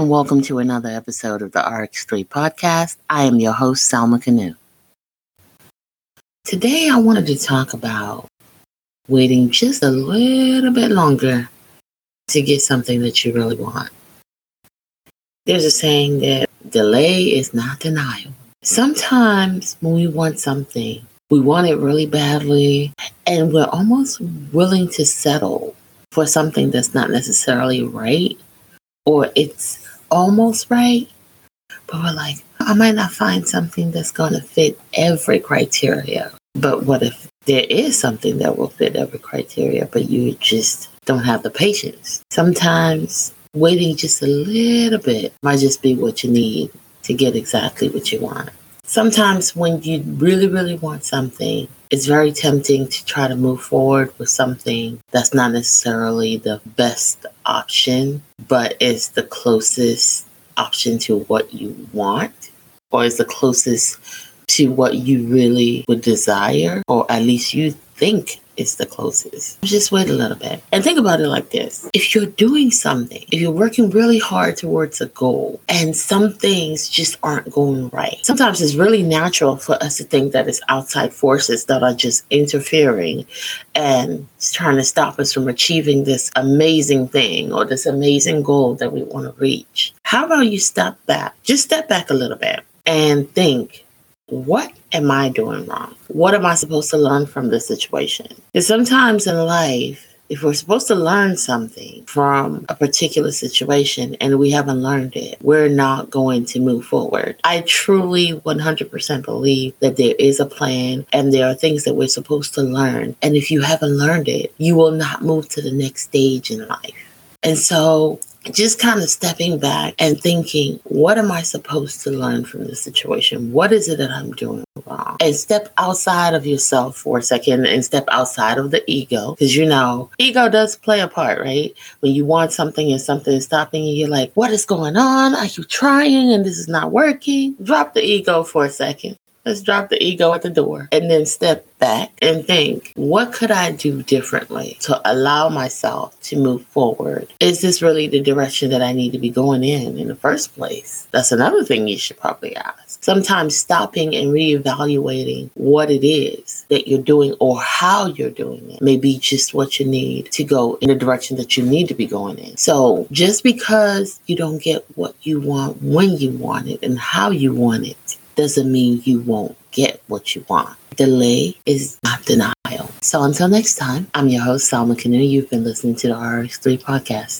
welcome to another episode of the RX3 podcast. I am your host, Salma Canoe. Today, I wanted to talk about waiting just a little bit longer to get something that you really want. There's a saying that delay is not denial. Sometimes when we want something, we want it really badly, and we're almost willing to settle for something that's not necessarily right or it's almost right, but we're like, I might not find something that's going to fit every criteria. But what if there is something that will fit every criteria, but you just don't have the patience? Sometimes waiting just a little bit might just be what you need to get exactly what you want. Sometimes when you really, really want something, it's very tempting to try to move forward with something that's not necessarily the best option, but is the closest option to what you want or is the closest to what you really would desire, or at least you think is the closest. Just wait a little bit and think about it like this. If you're doing something, if you're working really hard towards a goal and some things just aren't going right, sometimes it's really natural for us to think that it's outside forces that are just interfering and trying to stop us from achieving this amazing thing or this amazing goal that we want to reach. How about you step back? Just step back a little bit and think what am I doing wrong? What am I supposed to learn from this situation? Because sometimes in life, if we're supposed to learn something from a particular situation and we haven't learned it, we're not going to move forward. I truly 100% believe that there is a plan and there are things that we're supposed to learn. And if you haven't learned it, you will not move to the next stage in life. And so just kind of stepping back and thinking, what am I supposed to learn from this situation? What is it that I'm doing wrong? And step outside of yourself for a second and step outside of the ego. Because you know, ego does play a part, right? When you want something and something is stopping you, you're like, what is going on? Are you trying and this is not working? Drop the ego for a second Let's drop the ego at the door and then step back and think, what could I do differently to allow myself to move forward? Is this really the direction that I need to be going in in the first place? That's another thing you should probably ask. Sometimes stopping and reevaluating what it is that you're doing or how you're doing it may be just what you need to go in the direction that you need to be going in. So just because you don't get what you want when you want it and how you want it doesn't mean you won't get what you want. Delay is not denial. So until next time, I'm your host, Salma Canoe. You've been listening to the RX3 podcast.